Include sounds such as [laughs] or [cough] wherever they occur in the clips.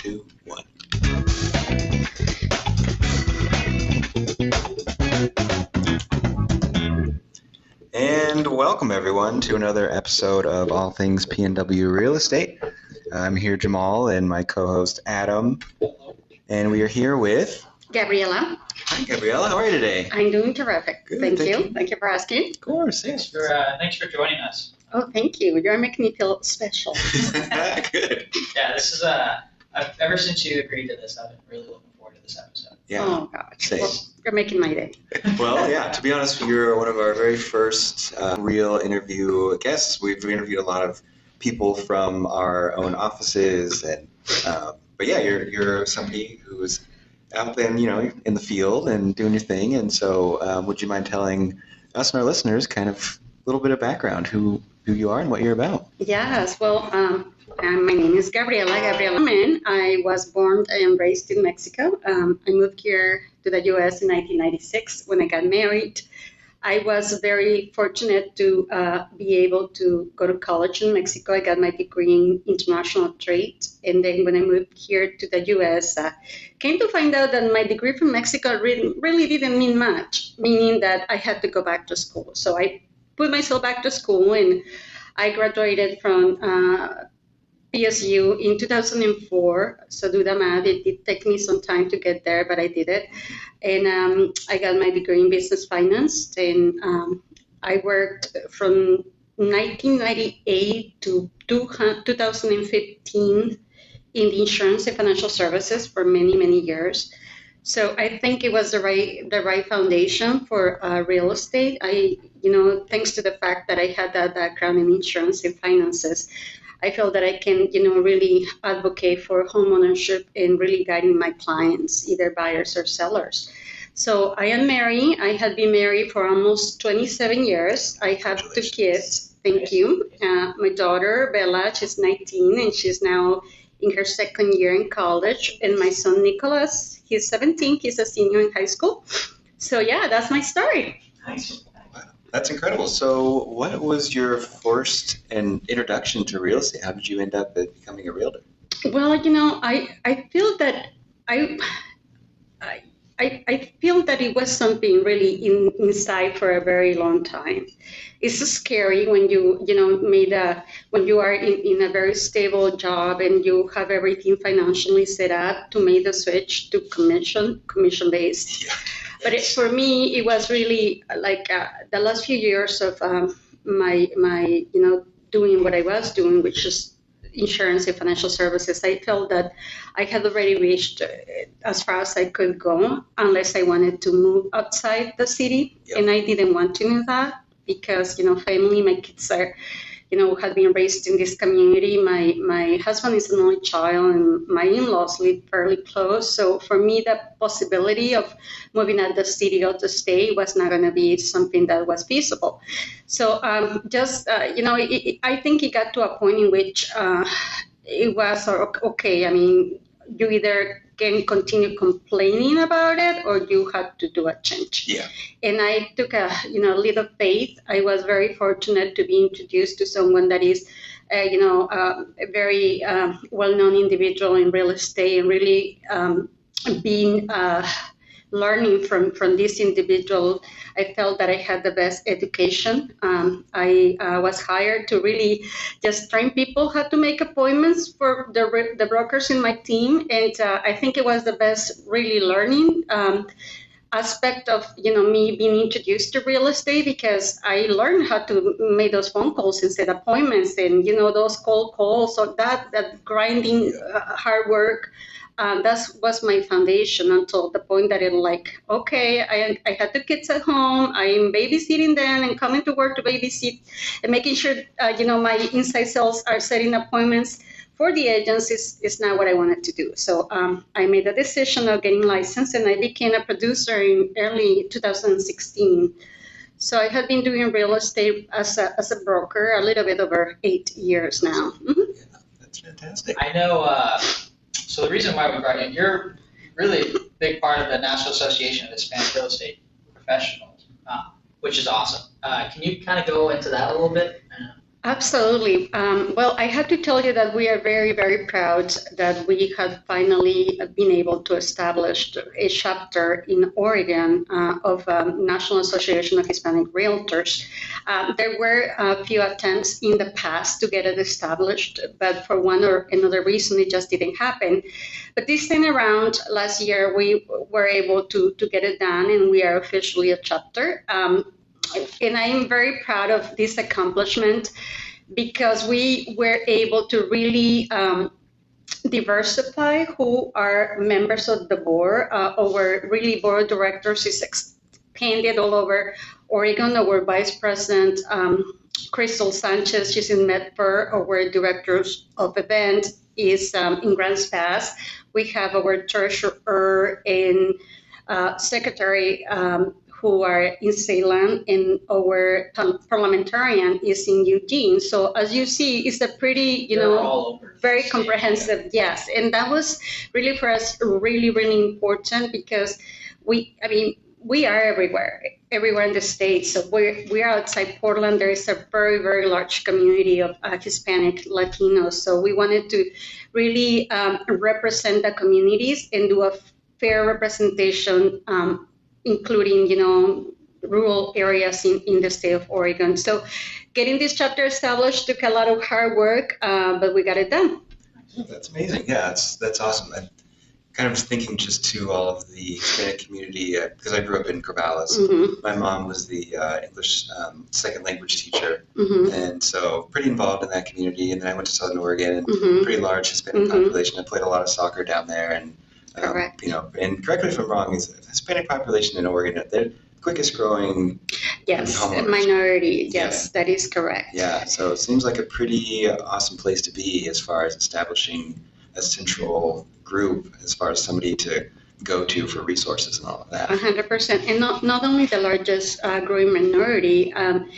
two, one. And welcome everyone to another episode of All Things PNW Real Estate. I'm here, Jamal, and my co-host Adam, and we are here with. Gabriela, Hi, Gabriela. How are you today? I'm doing terrific. Good, thank, thank you. you. Thank you for asking. Of course, Thanks for uh, thanks for joining us. Oh, thank you. You're making me feel special. Good. [laughs] [laughs] Yeah, this is uh, I've, ever since you agreed to this, I've been really looking forward to this episode. Yeah. Oh, gosh. Same. Well, you're making my day. [laughs] Well, yeah. To be honest, you're one of our very first uh, real interview guests. We've interviewed a lot of people from our own offices, and um, but yeah, you're you're somebody who's out there, you know in the field and doing your thing. And so, um, would you mind telling us and our listeners kind of a little bit of background who who you are and what you're about? Yes, well, um, um, my name is Gabriela Gabriela Mann. I was born and raised in Mexico. Um, I moved here to the U.S. in 1996 when I got married. I was very fortunate to uh, be able to go to college in Mexico. I got my degree in international trade, and then when I moved here to the U.S., uh, came to find out that my degree from Mexico really, really didn't mean much, meaning that I had to go back to school. So I put myself back to school and I graduated from uh, PSU in 2004. So do the math. It did take me some time to get there, but I did it. And um, I got my degree in business finance. And um, I worked from 1998 to 2015 in the insurance and financial services for many, many years. So I think it was the right the right foundation for uh, real estate. I, you know, thanks to the fact that I had that background in insurance and finances, I feel that I can, you know, really advocate for homeownership and really guiding my clients, either buyers or sellers. So I am married. I have been married for almost 27 years. I have two kids. Thank you. Uh, my daughter Bella, she's 19, and she's now in her second year in college. And my son Nicholas, he's 17. He's a senior in high school. So yeah, that's my story. Nice. That's incredible. So, what was your first and introduction to real estate? How did you end up becoming a realtor? Well, you know, I I feel that I I I, I feel that it was something really in, inside for a very long time. It's scary when you you know made a when you are in, in a very stable job and you have everything financially set up to make the switch to commission commission based. Yeah. But it, for me, it was really like uh, the last few years of um, my my you know doing what I was doing, which is insurance and financial services. I felt that I had already reached uh, as far as I could go, unless I wanted to move outside the city, Yep. and I didn't want to do that because you know family, my kids are. You know, had been raised in this community. My my husband is an only child, and my in-laws live fairly close. So for me, the possibility of moving out of the city or the state was not going to be something that was feasible. So um, just uh, you know, it, it, I think it got to a point in which uh, it was okay. I mean, you either can continue complaining about it or you had to do a change. Yeah. And I took a you know little faith. I was very fortunate to be introduced to someone that is. Uh, you know, um, a very um, well-known individual in real estate, and really um, being uh, learning from from this individual i felt that i had the best education. Um, i uh, was hired to really just train people how to make appointments for the, the brokers in my team. And uh, i think it was the best really learning um, aspect of you know me being introduced to real estate because I learned how to make those phone calls and set appointments and you know those cold calls. Or that that grinding uh, hard work uh, that was my foundation until the point that it like okay I, I had the kids at home i'm babysitting them and coming to work to babysit and making sure uh, you know my inside sales are setting appointments for the agents is, is not what i wanted to do so um, i made the decision of getting licensed and i became a producer in early 2016 so i have been doing real estate as a, as a broker a little bit over eight years now Mhm. That's fantastic. I know. Uh, so the reason why we brought you, in, you're really a big part of the National Association of Hispanic Real Estate Professionals, uh, which is awesome. Uh, can you kind of go into that a little bit? Absolutely. Um, well, I have to tell you that we are very, very proud that we have finally been able to establish a chapter in Oregon uh, of um, National Association of Hispanic Realtors. Uh, there were a few attempts in the past to get it established, but for one or another reason, it just didn't happen. But this time around, last year, we were able to, to get it done, and we are officially a chapter. Um, and I'm very proud of this accomplishment because we were able to really um, diversify who are members of the board. Uh, our really board of directors is expanded all over Oregon. Our vice president, um, Crystal Sanchez, she's in Medford. Our directors of event is um, in Grants Pass. We have our treasurer and uh, secretary um, who are in Salem, and our parliamentarian is in Eugene. So as you see, it's a pretty, you They're know, very comprehensive. Yes, and that was really for us really, really important because we, I mean, we are everywhere, everywhere in the state. So we're we are outside Portland. There is a very, very large community of uh, Hispanic Latinos. So we wanted to really um, represent the communities and do a fair representation um, including, you know, rural areas in, in the state of Oregon. So getting this chapter established took a lot of hard work, uh, but we got it done. That's amazing. Yeah, that's that's awesome. I kind of thinking just to all of the Hispanic community because I grew up in Corvallis. Mm-hmm, My mom was the uh, English um, second language teacher, mm-hmm, and so pretty involved in that community. And then I went to Southern Oregon, and mm-hmm. pretty large Hispanic Mhm. population. I played a lot of soccer down there, and um, Correct. you know, and correct me if I'm wrong. Is the Hispanic population in Oregon they're quickest growing? Yes, minority. Yes, that is correct. Yeah, so it seems like a pretty awesome place to be as far as establishing a central group, as far as somebody to go to for resources and all of that. A hundred percent, and not not only the largest uh, growing minority, um,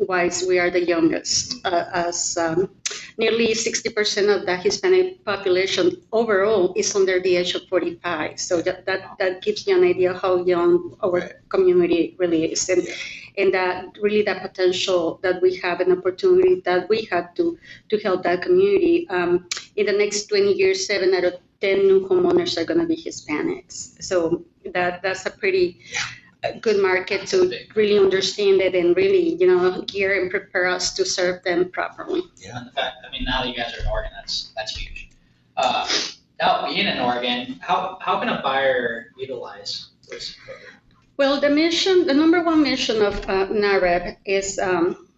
age-wise, we are the youngest. Uh, as um, nearly sixty percent of the Hispanic population overall is under the age of forty-five. So that that, that gives you an idea how young our Right. community really is, and Yeah. and that really that potential that we have an opportunity that we have to to help that community. Um, in the next twenty years, seven out of 10 new homeowners are going to be Hispanics. So that that's a pretty uh, good market to really understand it and really, you know, gear and prepare us to serve them properly. Yeah. And the fact, I mean, now that you guys are in Oregon, that's, that's huge. Uh, now, being in Oregon, how, how can a buyer utilize this program? Well, the mission, the number one mission of uh, NAHREP is um,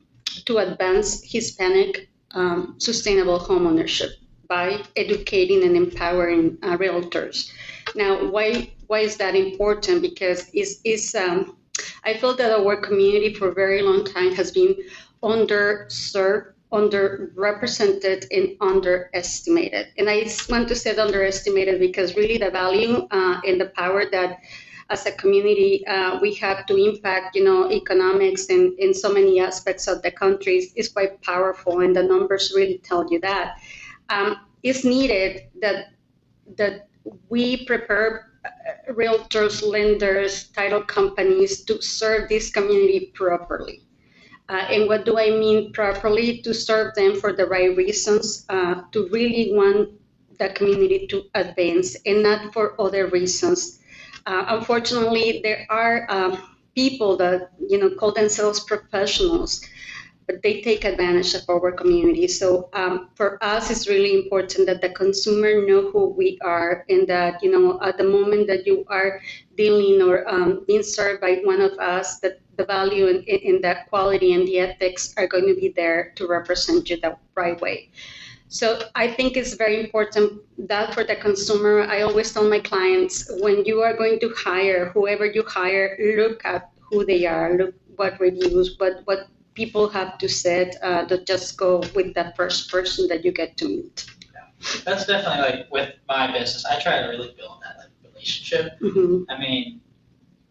to advance Hispanic um, sustainable homeownership by educating and empowering uh, realtors. Now, why why is that important? Because it's, it's um, I feel that our community for a very long time has been underserved, underrepresented, and underestimated. And I want to say underestimated because really the value uh, and the power that as a community uh, we have to impact, you know, economics and in so many aspects of the country is, quite powerful, and the numbers really tell you that. Um, it's needed that that we prepare realtors, lenders, title companies to serve this community properly. Uh, and what do I mean properly? To serve them for the right reasons, uh, to really want the community to advance and not for other reasons. Uh, unfortunately, there are um, people that you know call themselves professionals, but they take advantage of our community. So um, for us, it's really important that the consumer know who we are, and that you know at the moment that you are dealing or um, being served by one of us, that the value and, and the quality and the ethics are going to be there to represent you the right way. So I think it's very important that for the consumer, I always tell my clients when you are going to hire whoever you hire, look at who they are, look what reviews, what what people have to say. Uh, don't just go with the first person that you get to meet. Yeah. That's definitely like with my business, I try to really build that like relationship. hmm I mean,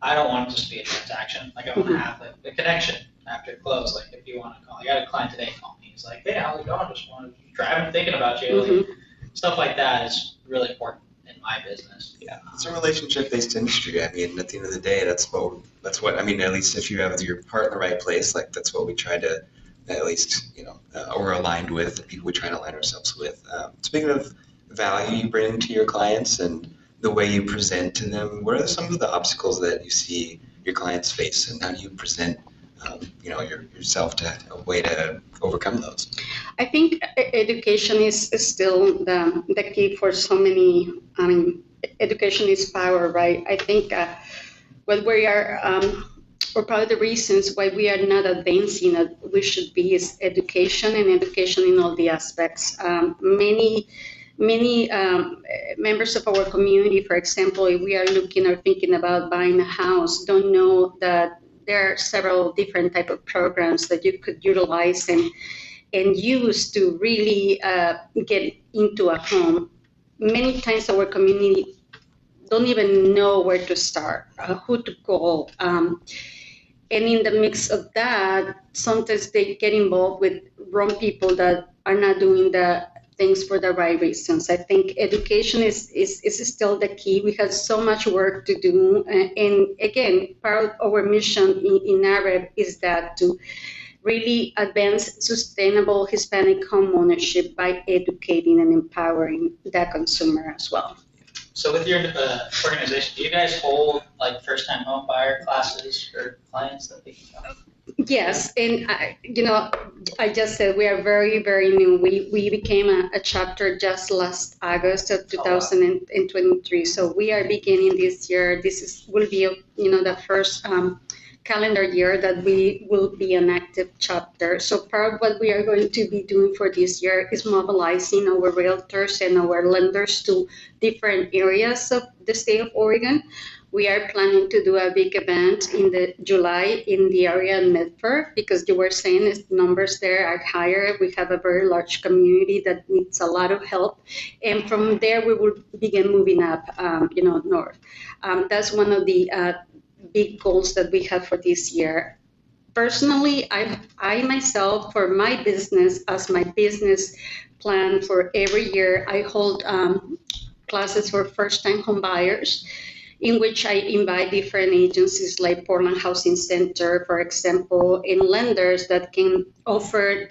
I don't want it just to be a transaction. Like I want to Mhm. have like the connection after close. Like if you want to call, I got a client today call me. He's like, "Hey, how's it going? Just wanted to driving, thinking about you." Like, hmm stuff like that is really important my business. Yeah, it's a relationship-based industry. I mean, at the end of the day, that's what that's what I mean. At least if you have your part in the right place, like that's what we try to at least you know, uh, or aligned with the people we try to align ourselves with. Um, speaking of value you bring to your clients and the way you present to them, what are some of the obstacles that you see your clients face, and how do you present, um, you know, your, yourself to a way to overcome those? I think education is, still the, the key for so many. I mean, education is power, right? I think uh, what we are, um, or probably the reasons why we are not advancing we should be is education and education in all the aspects. Um, many many um, members of our community, for example, if we are looking or thinking about buying a house, don't know that there are several different type of programs that you could utilize and and use to really uh, get into a home. Many times our community don't even know where to start, uh, who to call. Um, and in the mix of that, sometimes they get involved with wrong people that are not doing the things for the right reasons. I think education is, is, is still the key. We have so much work to do. And, and again, part of our mission in, in NAHREP is that to really advance sustainable Hispanic home ownership by educating and empowering the consumer as well. So with your uh, organization, do you guys hold like first-time home buyer classes for clients that they can come? Yes, and I, you know, I just said we are very, very new. We we became a, a chapter just last August of Oh, wow. 2023. So we are beginning this year. This is will be you know the first um, calendar year that we will be an active chapter. So part of what we are going to be doing for this year is mobilizing our realtors and our lenders to different areas of the state of Oregon. We are planning to do a big event in the July in the area in Medford because you were saying is numbers there are higher. We have a very large community that needs a lot of help, and from there we will begin moving up, um, you know, north. Um, that's one of the uh, big goals that we have for this year. Personally, I, I myself, for my business, as my business plan for every year, I hold um, classes for first-time home buyers in which I invite different agencies like Portland Housing Center, for example, and lenders that can offer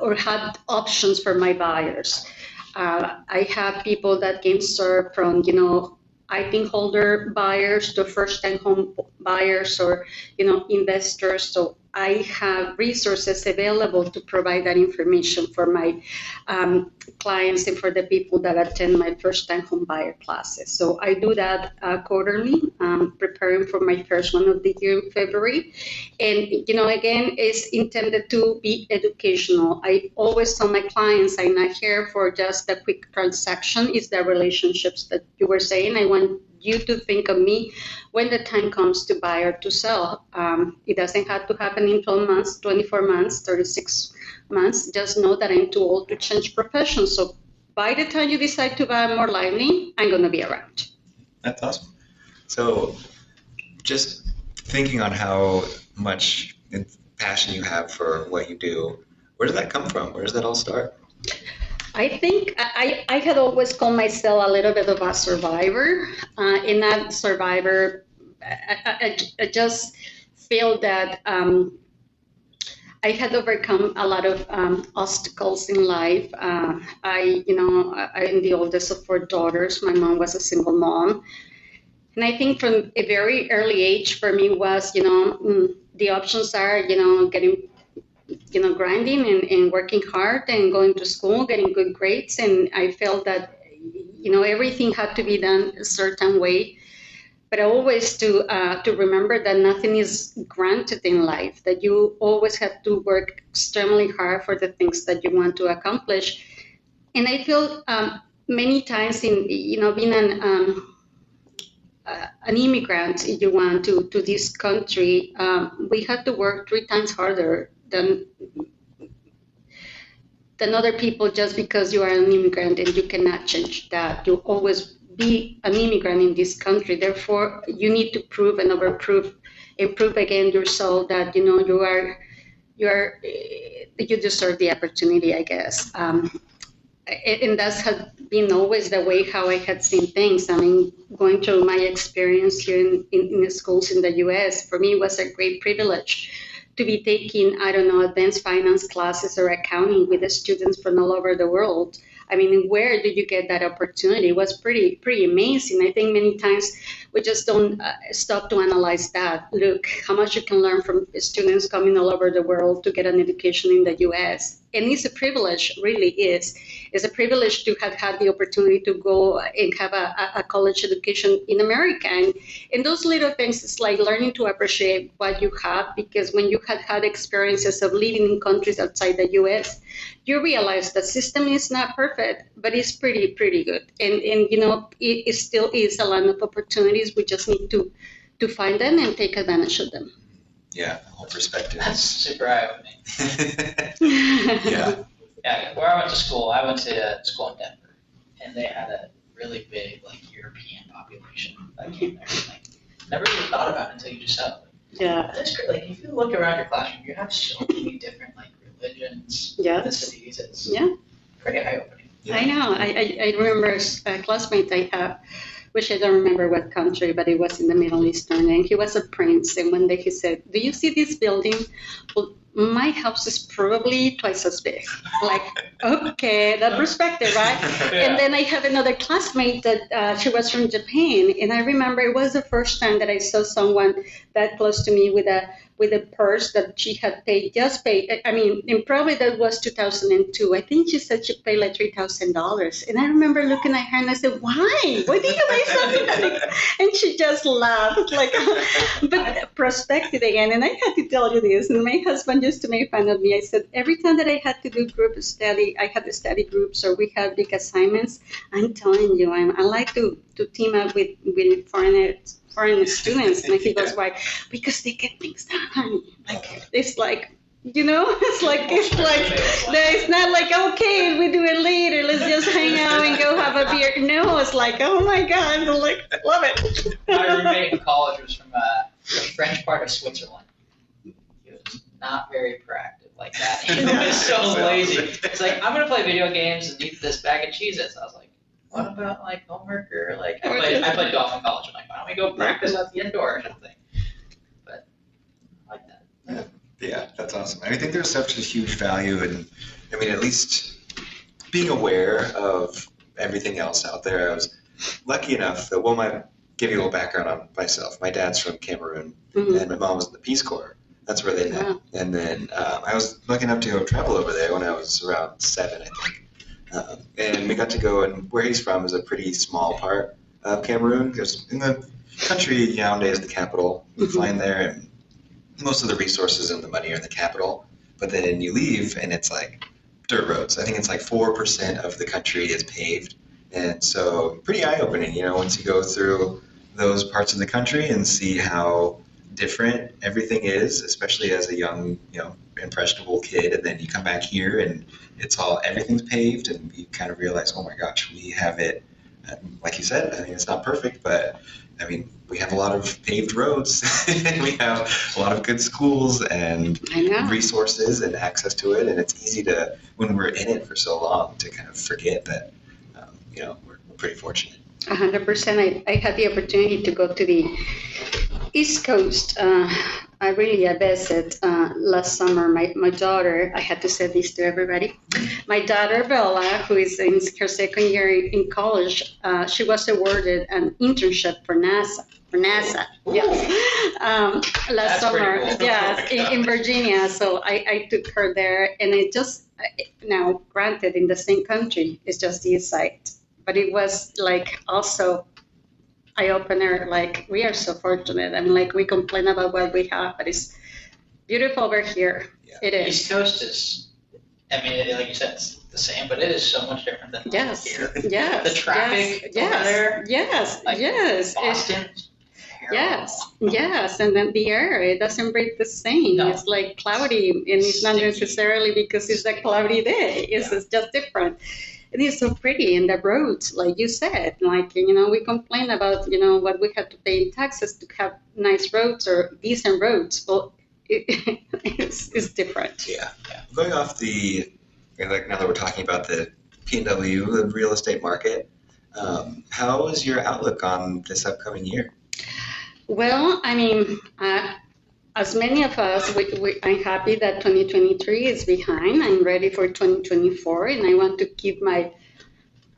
or have options for my buyers. Uh, I have people that can serve from, you know, ITIN holder buyers to first-time home buyers or, you know, investors. So I have resources available to provide that information for my um, clients and for the people that attend my first-time home buyer classes. So I do that uh, quarterly, um, preparing for my first one of the year in February. And, you know, again, it's intended to be educational. I always tell my clients I'm not here for just a quick transaction. It's the relationships that you were saying. I want you to think of me when the time comes to buy or to sell. Um, it doesn't have to happen in 12 months, 24 months, 36 months. Just know that I'm too old to change profession. So by the time you decide to buy more lively, I'm going to be around. That's awesome. So, just thinking on how much passion you have for what you do, where does that come from? Where does that all start? I think I, I had always called myself a little bit of a survivor. Uh, in that survivor, I, I, I just feel that um, I had overcome a lot of um, obstacles in life. Uh, I, you know, I, I'm the oldest of four daughters. My mom was a single mom. And I think from a very early age for me was, you know, mm, the options are, you know, getting you know, grinding and, and working hard and going to school, getting good grades. And I felt that, you know, everything had to be done a certain way. But always to uh, to remember that nothing is granted in life. That you always have to work extremely hard for the things that you want to accomplish. And I feel um, many times in you know being an um, uh, an immigrant, if you want to to this country, um, we have to work three times harder than than other people just because you are an immigrant and you cannot change that. You always be an immigrant in this country. Therefore, you need to prove and overprove and prove again yourself that you know you are you are you deserve the opportunity. I guess. Um, and that's has been always the way how I had seen things. I mean, going through my experience here in, in, in schools in the U.S., for me was a great privilege to be taking, I don't know, advanced finance classes or accounting with the students from all over the world. I mean, where did you get that opportunity? It was pretty, pretty amazing. I think many times we just don't uh, stop to analyze that. Look, how much you can learn from students coming all over the world to get an education in the U.S. And it's a privilege, really is. It's a privilege to have had the opportunity to go and have a, a college education in America. And, and those little things, it's like learning to appreciate what you have because when you had had experiences of living in countries outside the U.S., you realize the system is not perfect, but it's pretty, pretty good. And, and you know, it, it still is a land of opportunities. We just need to, to find them and take advantage of them. Yeah, the whole perspective That's super eye opening. [laughs] [laughs] yeah. Yeah, where I went to school, I went to school in Denver, and they had a really big like European population that came there. Like, never even thought about it until you just said yeah. That's great. Like if you look around your classroom, you have so many different like religions, Yes. ethnicities. It's Yeah. pretty eye opening. Yeah. I know. I, I, I remember a classmate I have, which I don't remember what country, but it was in the Middle Eastern, and he was a prince. And one day he said, "Do you see this building? Well, my house is probably twice as big." Like, [laughs] okay, that perspective, right? And then I have another classmate that uh, she was from Japan, and I remember it was the first time that I saw someone that close to me with a with a purse that she had paid just paid. I mean, and probably that was 2002. I think she said she paid like three thousand dollars, and I remember looking at her and I said, "Why? Why did you buy something that?" And she just laughed, like, [laughs] but perspective again. And I had to tell you this, and my husband used to make fun of me. I said every time that I had to do group study, I had the study groups or we had big assignments. I'm telling you, I'm, I like to, to team up with, with foreigners, foreign students. And he goes, why? Because they get things done, honey. Like, it's like, you know, [laughs] it's like, it's like, it's not like, okay, we do it later. Let's just hang out and go have a beer. No, it's like, oh my God, I'm like, love it. My roommate in college was from uh, the French part of Switzerland. He was not very proactive like that. [laughs] He was so lazy. It's like I'm gonna play video games and eat this bag of Cheez-Its. I was like, what about like homework or like I played I played golf in college. I'm like, why don't we go practice at the indoor or something? But I like that. Yeah, that's awesome. I think there's such a huge value in, I mean, at least being aware of everything else out there. I was lucky enough that, well, my give you a little background on myself. My dad's from Cameroon, Mhm. and my mom was in the Peace Corps. That's where they met. Wow. And then um, I was lucky enough to go travel over there when I was around seven, I think. Um, and we got to go, and where he's from is a pretty small part of Cameroon. Because in the country, Yaoundé is the capital. You Mhm. fly in there, and most of the resources and the money are in the capital. But then you leave, and it's like dirt roads. I think it's like four percent of the country is paved, and so pretty eye opening. You know, once you go through those parts of the country and see how different everything is, especially as a young, you know, impressionable kid, and then you come back here and it's all everything's paved, and you kind of realize, oh my gosh, we have it. Like you said, I mean, it's not perfect, but I mean, we have a lot of paved roads, and [laughs] we have a lot of good schools and resources and access to it, and it's easy to when we're in it for so long to kind of forget that, um, you know, we're, we're pretty fortunate. A hundred percent. I, I had the opportunity to go to the East Coast. Uh, I really I visited uh, last summer. My, my daughter, I had to say this to everybody. My daughter Bella, who is in her second year in college, uh, she was awarded an internship for NASA. For NASA, yes. Um, last That's summer, cool. yes, in, in Virginia. So I, I took her there, and it just now, granted, in the same country, it's just the east side but it was like also eye opener. Like we are so fortunate. I mean, like we complain about what we have, but it's beautiful over here. Yeah. It is. East Coast is, I mean, like you said, it's the same, but it is so much different than Yes. here. Yes. The traffic Yes. Yes. there, Yes. like yes. It's- Boston. Yes, yes, and then the air it doesn't breathe the same. No. It's like cloudy, and it's not necessarily because it's a cloudy day. It's, it's just different. It is so pretty, and the roads, like you said, like you know, we complain about you know what we have to pay in taxes to have nice roads or decent roads. Well, it, [laughs] it's it's different. Yeah. Yeah. Going off the, like now that we're talking about the PNW, the real estate market, um, how is your outlook on this upcoming year? Well, I mean, uh, as many of us, we, we, I'm happy that 2023 is behind. I'm ready for 2024, and I want to keep my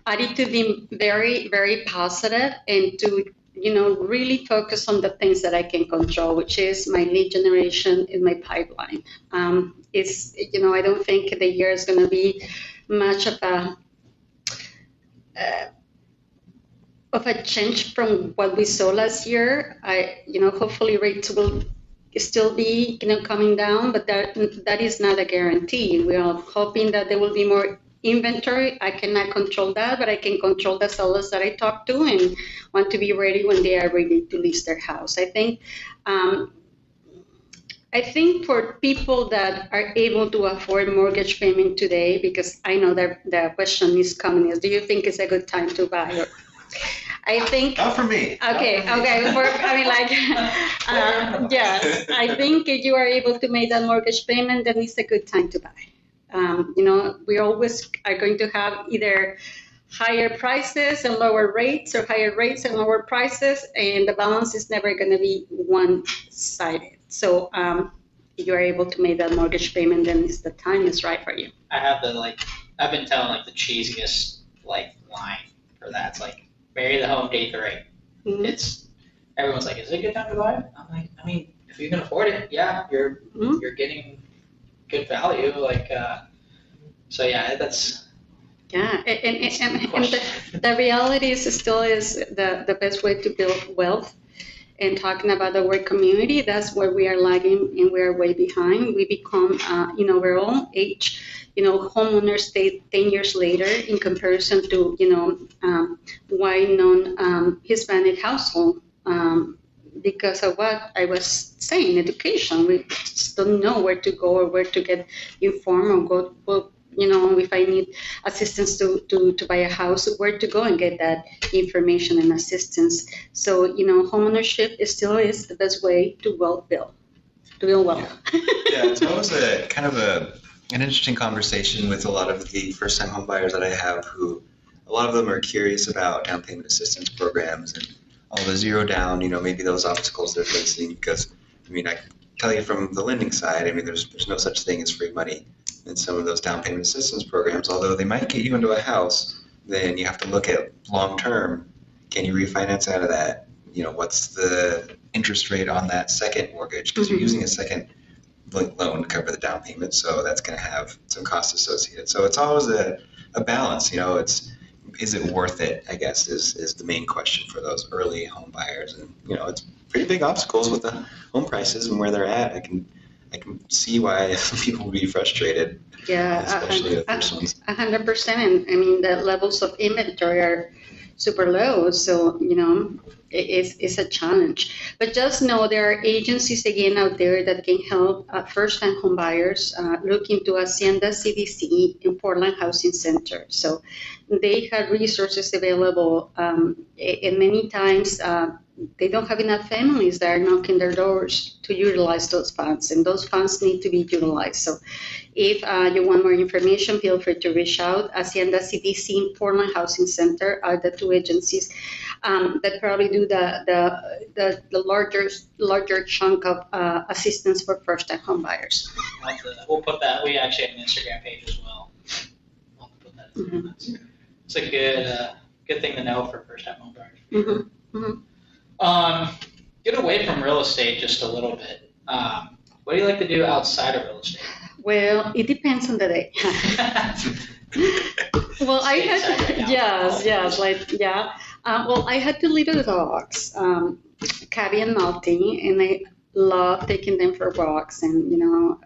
attitude very, very positive and to, you know, really focus on the things that I can control, which is my lead generation in my pipeline. Um, it's, you know, I don't think the year is going to be much of a uh, of a change from what we saw last year. I, you know, hopefully rates will still be, you know, coming down, but that that is not a guarantee. We are hoping that there will be more inventory. I cannot control that, but I can control the sellers that I talk to and want to be ready when they are ready to list their house. I think. Um, I think for people that are able to afford mortgage payment today, because I know that the question is coming is, do you think it's a good time to buy? I think. Not for me. Okay, for me. okay. For, I mean, like, [laughs] uh, yes, I think if you are able to make that mortgage payment, then it's a good time to buy. Um, you know, we always are going to have either higher prices and lower rates or higher rates and lower prices, and the balance is never going to be one-sided. So um, if you are able to make that mortgage payment, then it's the time is right for you. I have the like I've been telling like the cheesiest like line for that. It's like marry the home day three. Mhm. It's everyone's like, is it a good time to buy it? I'm like, I mean, if you can afford it, yeah, you're Mhm. you're getting good value. Like, uh, so yeah, that's Yeah, and, and, and, the and the, the reality is still is the, the best way to build wealth. And talking about the work community, that's where we are lagging and we are way behind. We become, uh, in own age, you know, homeowners stay 10 years later in comparison to, you know, um, white non-Hispanic household. Um, because of what I was saying, education. We just don't know where to go or where to get informed or go, well, you know, if I need assistance to, to, to buy a house, where to go and get that information and assistance. So, you know, homeownership is still is the best way to well build, to build wealth. [laughs] yeah, it's always a kind of a an interesting conversation with a lot of the first time home buyers that I have who a lot of them are curious about down payment assistance programs and all the zero down, you know, maybe those obstacles they're facing because I mean I tell you from the lending side, I mean there's there's no such thing as free money in some of those down payment assistance programs, although they might get you into a house, then you have to look at long term, can you refinance out of that? You know, what's the interest rate on that second mortgage? Because you're Mhm. using a second loan to cover the down payment, so that's going to have some costs associated. So it's always a, a balance. You know, it's is it worth it? I guess is is the main question for those early home buyers, and you know, it's pretty big obstacles with the home prices and where they're at. I can I can see why [laughs] people would be frustrated, Yeah, especially a- first ones. a hundred percent. And I mean, the levels of inventory are super low. So, you know, it, it's, it's a challenge. But just know there are agencies again out there that can help uh, first time home buyers uh, look into Hacienda CDC in Portland Housing Center. So they have resources available, um, and many times uh, they don't have enough families that are knocking their doors to utilize those funds, and those funds need to be utilized. So if uh, you want more information, feel free to reach out. Hacienda CDC and Portland Housing Center are the two agencies um, that probably do the, the, the, the larger, larger chunk of uh, assistance for first-time homebuyers. We'll, have to- we'll put that. We actually have an Instagram page as well. We'll have to put that in. That's- It's a good uh, good thing to know for first time home buyers. Mhm. Um, get away from real estate just a little bit. Um, what do you like to do outside of real estate? Well, it depends on the day. [laughs] [laughs] Well, I right had, now. yes, yes, like, yeah. Uh, well, I had two little dogs, um, Cabi and Malty, and I love taking them for walks and, you know,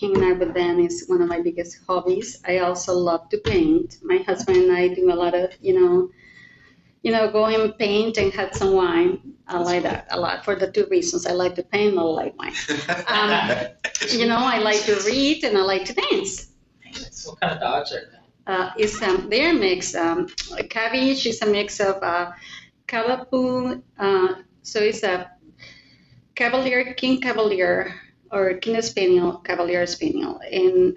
hanging out with them is one of my biggest hobbies. I also love to paint. My husband and I do a lot of, you know, you know, go and paint and have some wine. I like that a lot for the two reasons. I like to paint, and I like wine. Um, [laughs] You know, I like to read and I like to dance. what kind of dogs are they? uh, is um, they're a mix. Um, cabbage is a mix of uh, Cavapoo, uh, so it's a Cavalier, King Cavalier, or King Spaniel, Cavalier Spaniel, and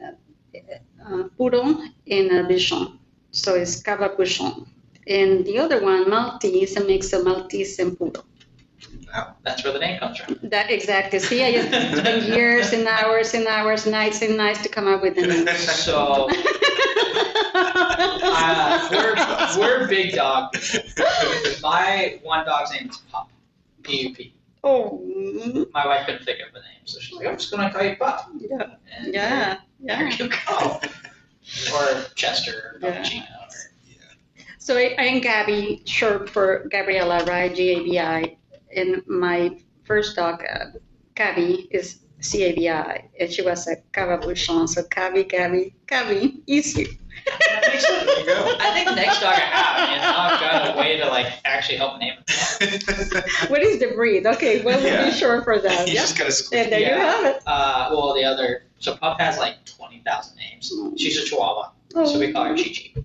uh, Puro and a Bichon. So it's Cavapoochon. And the other one, Maltese, a mix of Maltese and Puro. Wow. That's where the name comes from. That exactly. See, I just [laughs] spent years and hours and hours, nights and nights to come up with the name. So uh, we're we're big dog. [laughs] My one dog's name is Pup. P U P. oh, My wife couldn't think of the name, so she's like, I'm just gonna call you Pup. yeah, And yeah, There yeah. you go. [laughs] Or Chester or Yeah. Pappuccino. Or, So I, I am Gabi, short for Gabriella, right? G A B I. In my first dog, uh, Cabi, is C A B I, and she was a Cavapoochon. So Gabby, Gabby, Gabby, easy. That makes sense. There you go. I think the next dog I have, and now I've got a way to like actually help name [laughs] it. What is the breed? Okay, what would Yeah. be short for that? [laughs] you Yeah. just gotta squeeze. And there you have it. Uh, well, the other, so Pup has like 20,000 names. She's a Chihuahua, so we call her Chi Chi.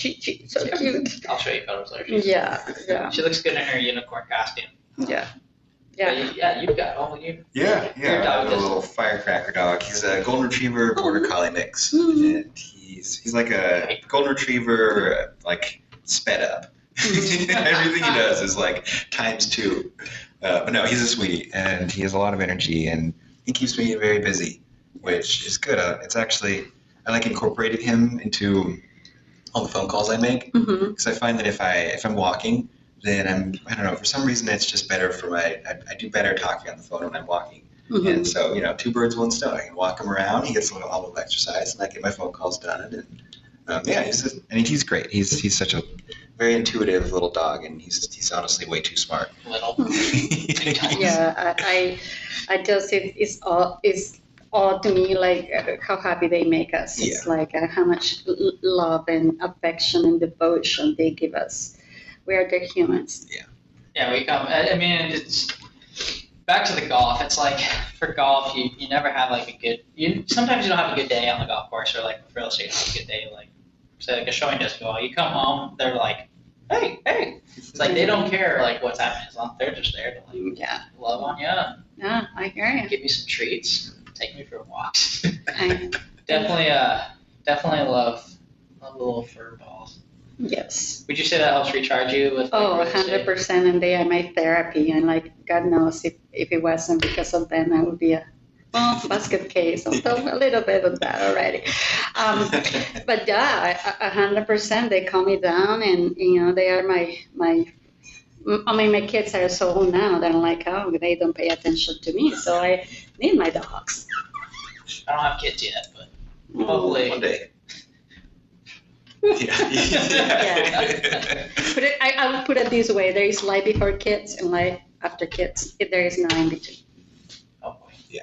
Chi Chi, so Yeah. cute. I'll show you photos later. She's- Yeah, yeah, She looks good in her unicorn costume. yeah. Yeah. you- yeah, you've got oh you. Yeah, yeah. I dog a little firecracker dog. He's a golden retriever border collie mix, Mhm. and he's he's like a golden retriever, like sped up. Mhm. [laughs] Everything he does is like times two. Uh, but no, he's a sweetie, and he has a lot of energy, and he keeps me very busy, which is good. Uh, it's actually I like incorporated him into all the phone calls I make because I find that if I if I'm walking, then I'm I don't know for some reason it's just better for my I, I do better talking on the phone when I'm walking. Hmm And so, you know, two birds, one stone. I can walk him around. He gets a little, a little exercise, and I get my phone calls done. And um, yeah, he's just, and he's great. He's he's such a very intuitive little dog, and he's he's honestly way too smart. Little. [laughs] Yeah, I, I, I just it, it's all it's all to me like uh, how happy they make us. It's like uh, how much l- love and affection and devotion they give us. We are the humans. Yeah. Yeah, we come. I I mean, it's back to the golf. It's like for golf, you, you never have like a good. You sometimes you don't have a good day on the golf course, or like for real estate, you a good day. Like say like a showing doesn't go well. You come home, they're like, hey, hey. It's like they don't care like what's happening as long they're just there to like Yeah, love on you, yeah, I hear you. give me some treats, take me for walks. I, [laughs] definitely, uh, definitely love love the little fur balls. Yes. Would you say that helps recharge you with? like, Oh, real 100%. And they are my therapy. And like, God knows if, if it wasn't because of them, I would be a, well, basket case. I'll talk a little bit of that already. Um, [laughs] but yeah, a- a hundred percent. They calm me down, and you know they are my my. I mean, my kids are so old now that I'm like, oh, they don't pay attention to me, so I need my dogs. I don't have kids yet, but hopefully. One day. Yeah. [laughs] Yeah. But it, I, I would put it this way: there is life before kids and life after kids. If there is no in between. Oh boy. [laughs]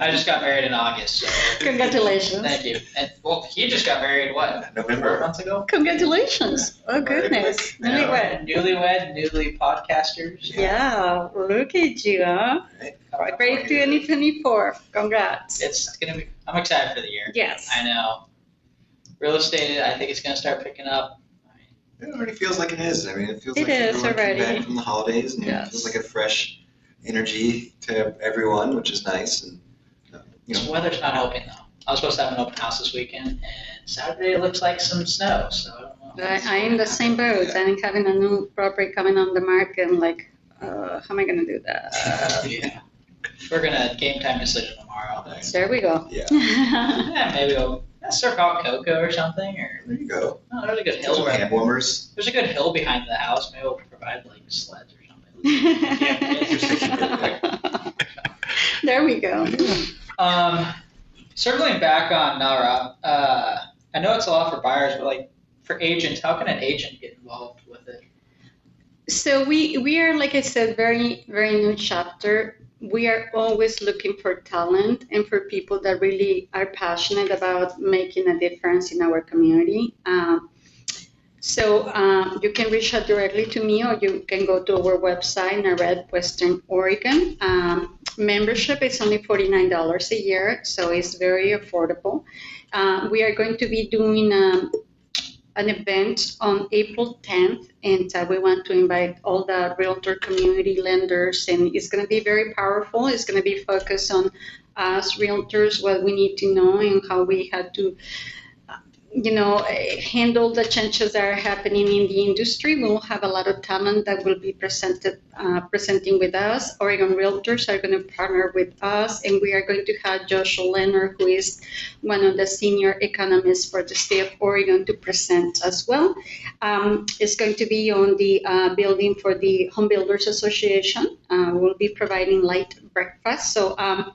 I just got married in August, so Congratulations! thank you. And well, he just got married what? Four November. months ago. Congratulations! Oh goodness, Yeah. newlywed. Newlywed, newly podcasters. Yeah, look at you, huh? Great 2024. Congrats. It's gonna be. I'm excited for the year. Yes. I know. Real estate, I think it's gonna start picking up. It already feels like it is. I mean, it feels It like is everyone came already. back from the holidays, and Yes. it feels like a fresh energy to everyone, which is nice. And uh, you This know, weather's not helping though. I was supposed to have an open house this weekend, and Saturday it looks like some snow. So I don't know. I, I'm in the same boat. I'm having a new property coming on the market. and like, uh, how am I going to do that? [laughs] yeah. We're gonna game time decision tomorrow. Nice. there we go. Yeah. [laughs] Yeah, maybe we'll yeah, surf out Coco or something, or there you go. oh, there's a good Some hill. hand warmers. There's a good hill behind the house. Maybe we'll provide like sleds or something. [laughs] there we go. Um, circling back on NAHREP, uh, I know it's a lot for buyers, but like for agents, how can an agent get involved with it? So we we are like I said, very very new chapter. We are always looking for talent and for people that really are passionate about making a difference in our community. Um, so um, you can reach out directly to me, or you can go to our website, NAHREP Western Oregon. Um, membership is only forty nine dollars a year, so it's very affordable. Uh, we are going to be doing. Um, an event on April 10th, and uh, we want to invite all the realtor community lenders, and it's going to be very powerful. It's going to be focused on us realtors, what we need to know, and how we had to. You know, eh, handle the changes that are happening in the industry. We'll have a lot of talent that will be presented, uh, presenting with us. Oregon Realtors are going to partner with us, and we are going to have Joshua Lehner, who is one of the senior economists for the state of Oregon, to present as well. Um, it's going to be on the uh, building for the Home Builders Association. Uh, we'll be providing light breakfast. So, um,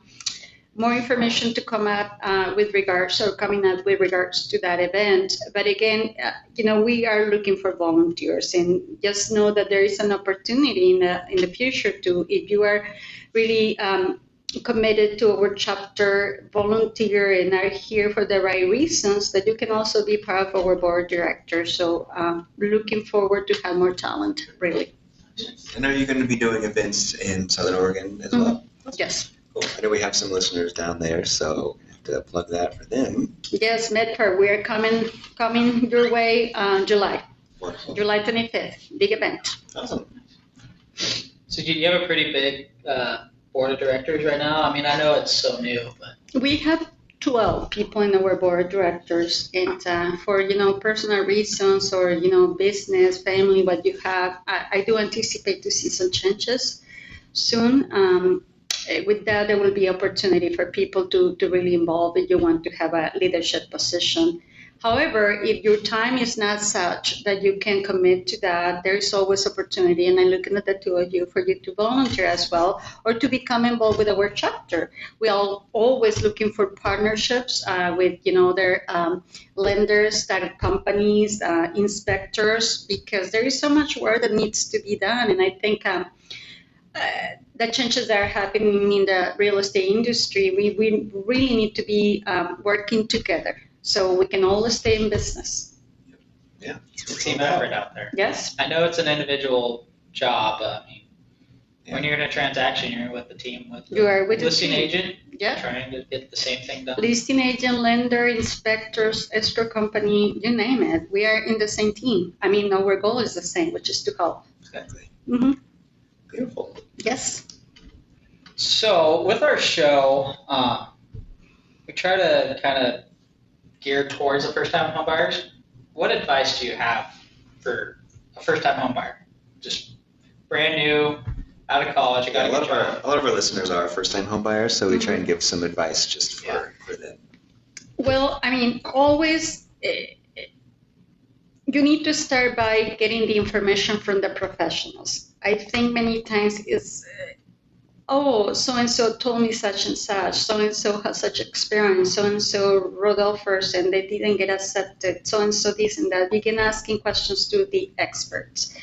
more information to come up uh, with regards or coming up with regards to that event. But again, uh, you know, we are looking for volunteers, and just know that there is an opportunity in the in the future to, if you are really um, committed to our chapter, volunteer, and are here for the right reasons, that you can also be part of our board director. So, um, looking forward to have more talent, really. And are you going to be doing events in Southern Oregon as well? Yes. Cool. I know we have some listeners down there, so I have to plug that for them. Yes, Medford, we are coming coming your way uh, July. Wonderful. July 25th, big event. Awesome. So do you have a pretty big uh, board of directors right now? I mean, I know it's so new, but We have 12 people in our board of directors, and uh, for you know personal reasons or you know business, family, what you have, I, I do anticipate to see some changes soon. Um, with that, there will be opportunity for people to, to really involve if you want to have a leadership position. However, if your time is not such that you can commit to that, there is always opportunity. And I'm looking at the two of you for you to volunteer as well or to become involved with our chapter. We are always looking for partnerships uh, with, you know, their um, lenders, that companies, uh, inspectors, because there is so much work that needs to be done. And I think um, uh, the changes that are happening in the real estate industry, we, we really need to be um, working together so we can all stay in business. it's a team effort out there. Yes, I know it's an individual job, but I mean, when you're in a transaction, you're with the team with the you are with the listing team. agent, Yeah. trying to get the same thing done. Listing agent, lender, inspectors, escrow company, you name it. We are in the same team. I mean, our goal is the same, which is to help. Exactly. hmm Beautiful. Yes. So with our show, um, we try to kind of gear towards the first-time homebuyers. What advice do you have for a first-time homebuyer? Just brand new, out of college, I Yeah, a lot of our a lot of our listeners are first-time homebuyers, so we try and give some advice just for, Yeah. for them. Well, I mean, always eh, eh, you need to start by getting the information from the professionals. I think many times is, eh, oh, so and so told me such and such, so and so has such experience, so and so wrote offers and they didn't get accepted, so and so this and that. Begin asking questions to the experts.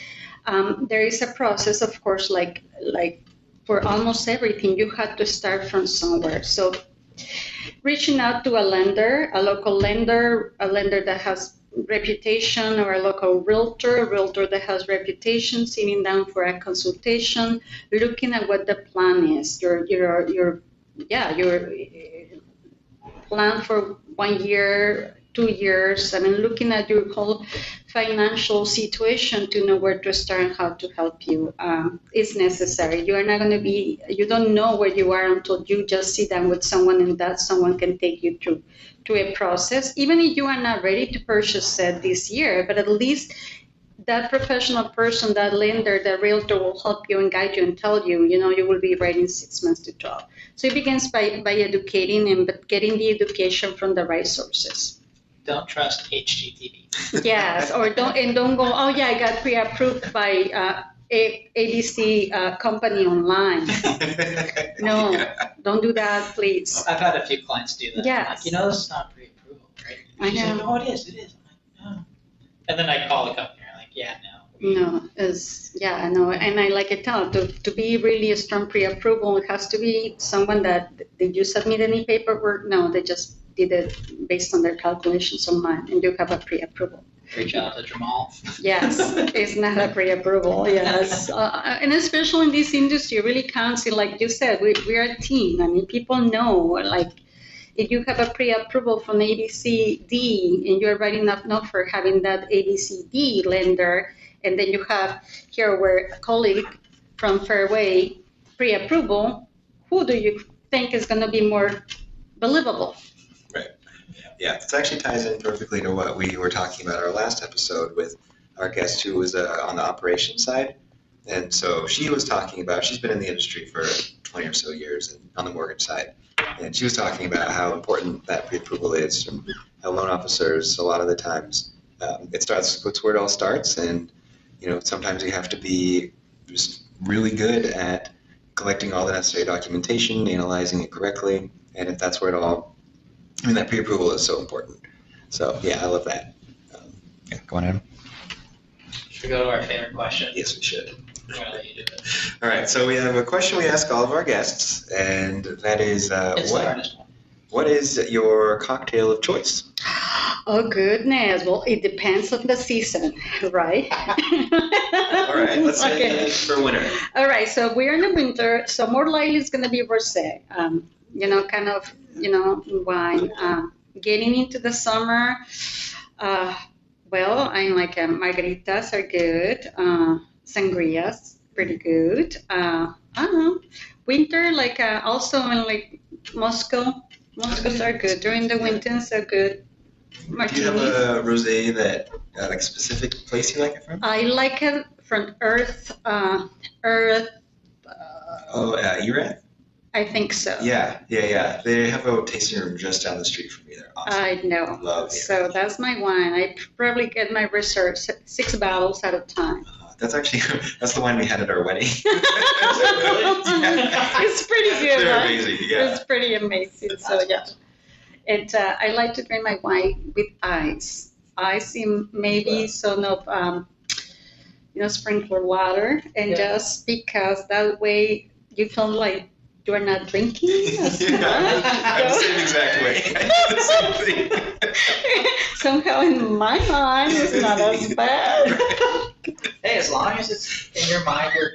Um, there is a process, of course, like like for almost everything, you have to start from somewhere. So reaching out to a lender, a local lender, a lender that has reputation, or a local realtor, a realtor that has reputation, sitting down for a consultation, looking at what the plan is, your your your yeah your uh, plan for one year, two years. I mean, looking at your whole financial situation to know where to start and how to help you um, is necessary. You are not going to be, you don't know where you are until you just sit down with someone and that someone can take you through to a process. Even if you are not ready to purchase it this year, but at least that professional person, that lender, that realtor will help you and guide you and tell you, you know, you will be ready in six months to 12. So it begins by, by educating and but getting the education from the right sources. Don't trust HGTV. Yes, or don't and don't go. Oh yeah, I got pre-approved by uh, a ABC uh, company online. [laughs] No. Don't do that, please. I've had a few clients do that. I'm Like, you know, this is not pre-approval, right? I She's like, know. no, it is. It is. I'm like, no. And then I call the company. They're like, yeah, no. No, is yeah, I know, and I like it tell to to be really a strong pre-approval. It has to be someone that did you submit any paperwork? No, they just did it based on their calculations online, and you have a pre-approval. Reach out to Jamal. Yes, it's not a pre-approval, yes. Uh, and especially in this industry, really counts like you said, we, we are a team. I mean, people know, like, if you have a pre-approval from ABCD and you're writing up note for having that ABCD lender, and then you have here where a colleague from Fairway pre-approval, who do you think is going to be more believable? Yeah, this actually ties in perfectly to what we were talking about our last episode with our guest who was uh, on the operations side. And so she was talking about, she's been in the industry for 20 or so years on the mortgage side. And she was talking about how important that pre approval is, how loan officers, a lot of the times, um, it starts, that's where it all starts. And, you know, sometimes you have to be just really good at collecting all the necessary documentation, analyzing it correctly. And if that's where it all I mean, that pre-approval is so important. So yeah, I love that. Um, yeah, go on, Adam. Should we go to our favorite question? Yes, we should. I'm gonna let you do it. All right, so we have a question we ask all of our guests, and that is, uh, what, what is your cocktail of choice? Oh goodness. Well, it depends on the season, right? All right, let's okay. say for winter. All right. So we're in the winter, so more likely it's gonna be rosé. Um, you know, kind of, you know, wine. Um, getting into the summer, uh, well, I'm like uh, margaritas are good. Uh, sangrias pretty good. Uh, I don't know. Winter, like uh, also in like Moscow. Moscows are good during the winters. Are good. Do you have a rosé that uh, like a specific place you like it from? I like it from Earth. Uh, Earth. Uh, Oh, uh, Erath? I think so. Yeah, yeah, yeah. They have a tasting room just down the street from me. They're awesome. I know. Love So that's my wine. I probably get my research six bottles at a time. Uh, that's actually [laughs] that's the wine we had at our wedding. [laughs] [laughs] it's pretty good. They're right? amazing. Yeah. It's pretty amazing. So yeah, and uh, I like to drink my wine with ice. Ice in maybe some of um, you know sprinkler water, and Yeah. just because that way you feel like you are not drinking [laughs] as yeah. I'm the same exact way. [laughs] I do the same. [laughs] Somehow in my mind it's not as bad. Hey, as long as it's in your mind, you're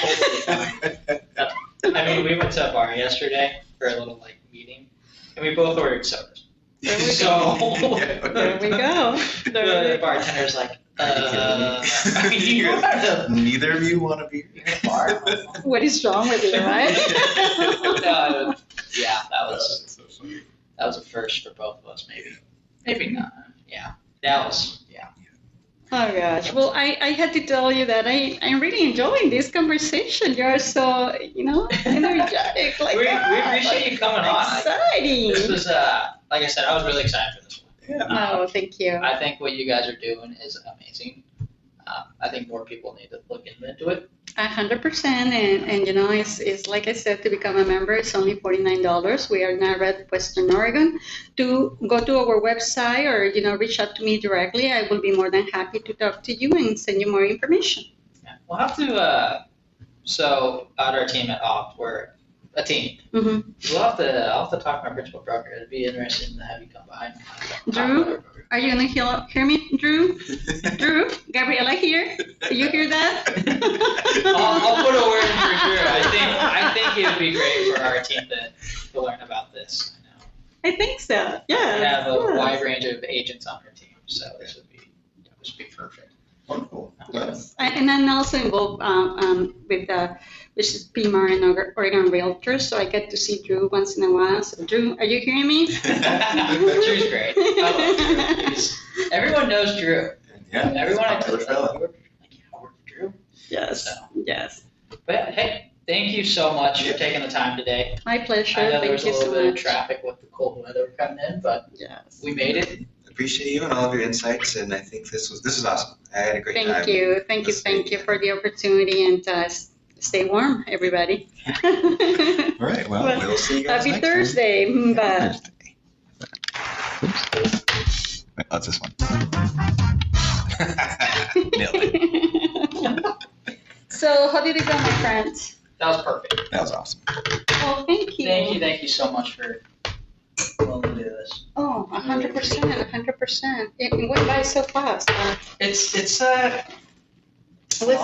totally fine. I mean, we went to a bar yesterday for a little like meeting, and we both ordered sodas. There we [laughs] So There we go. [laughs] There the go. bartender's like, uh, I [laughs] mean, you want to Neither of you want to be. you're in a bar? What is wrong with you, right? No, yeah, that was that was a first for both of us, maybe. Maybe not. Yeah, that was yeah. Oh gosh. Well, I, I had to tell you that I, I'm really enjoying this conversation. You're so, you know, energetic. Like, we, we ah, appreciate like, you coming on. Exciting. This was uh, like I said, I was really excited for this one. Yeah. Oh, thank you. I think what you guys are doing is amazing. Um, I think more people need to look into it. A hundred percent, and and you know, it's, it's like I said, to become a member, it's only forty nine dollars. We are now at Western Oregon. To go to our website or you know, reach out to me directly. I will be more than happy to talk to you and send you more information. Yeah. We'll have to. Uh, so at our team at Opt, we're a team. hmm We'll have to. I'll have to talk to my principal broker. It'd be interesting to have you come by. and talk Drew? About our broker. Are you gonna hear, hear me, Drew? [laughs] Drew, Gabriela here. Do you hear that? [laughs] I'll, I'll put a word in for Drew. I think. I think it would be great for our team to, to learn about this. I know. I think so. Yeah. We have a yeah. wide range of agents on our team, so this would be this would be perfect. Wonderful. Yes. I- And I'm also involved um, um, with uh, which is PMAR and Oregon- Oregon Realtors, so I get to see Drew once in a while. So Drew, are you hearing me? [laughs] Drew's great. I [laughs] love Drew. He's, everyone knows Drew. Yeah. Everyone I Popular told fella. like, like, I work for Drew. Yes. So, Yes. but hey, thank you so much for taking the time today. My pleasure. I know there Thank was a you little so bit of traffic with the cold weather coming in, but Yes. we made it. Appreciate you and all of your insights, and I think this was this was awesome. I had a great time. Thank you. Thank you. Thank you for the opportunity and uh, s- stay warm, everybody. All right. Well, Well, we'll see you guys Happy next time. Thursday. Bye. Oops. Wait, that's this one. [laughs] Nailed it. so, how did it go, my friend? That was perfect. That was awesome. Oh, thank you. Thank you, thank you so much for willing to do this. Oh, a hundred percent, a hundred percent. It went by so fast. Uh, It's it's uh with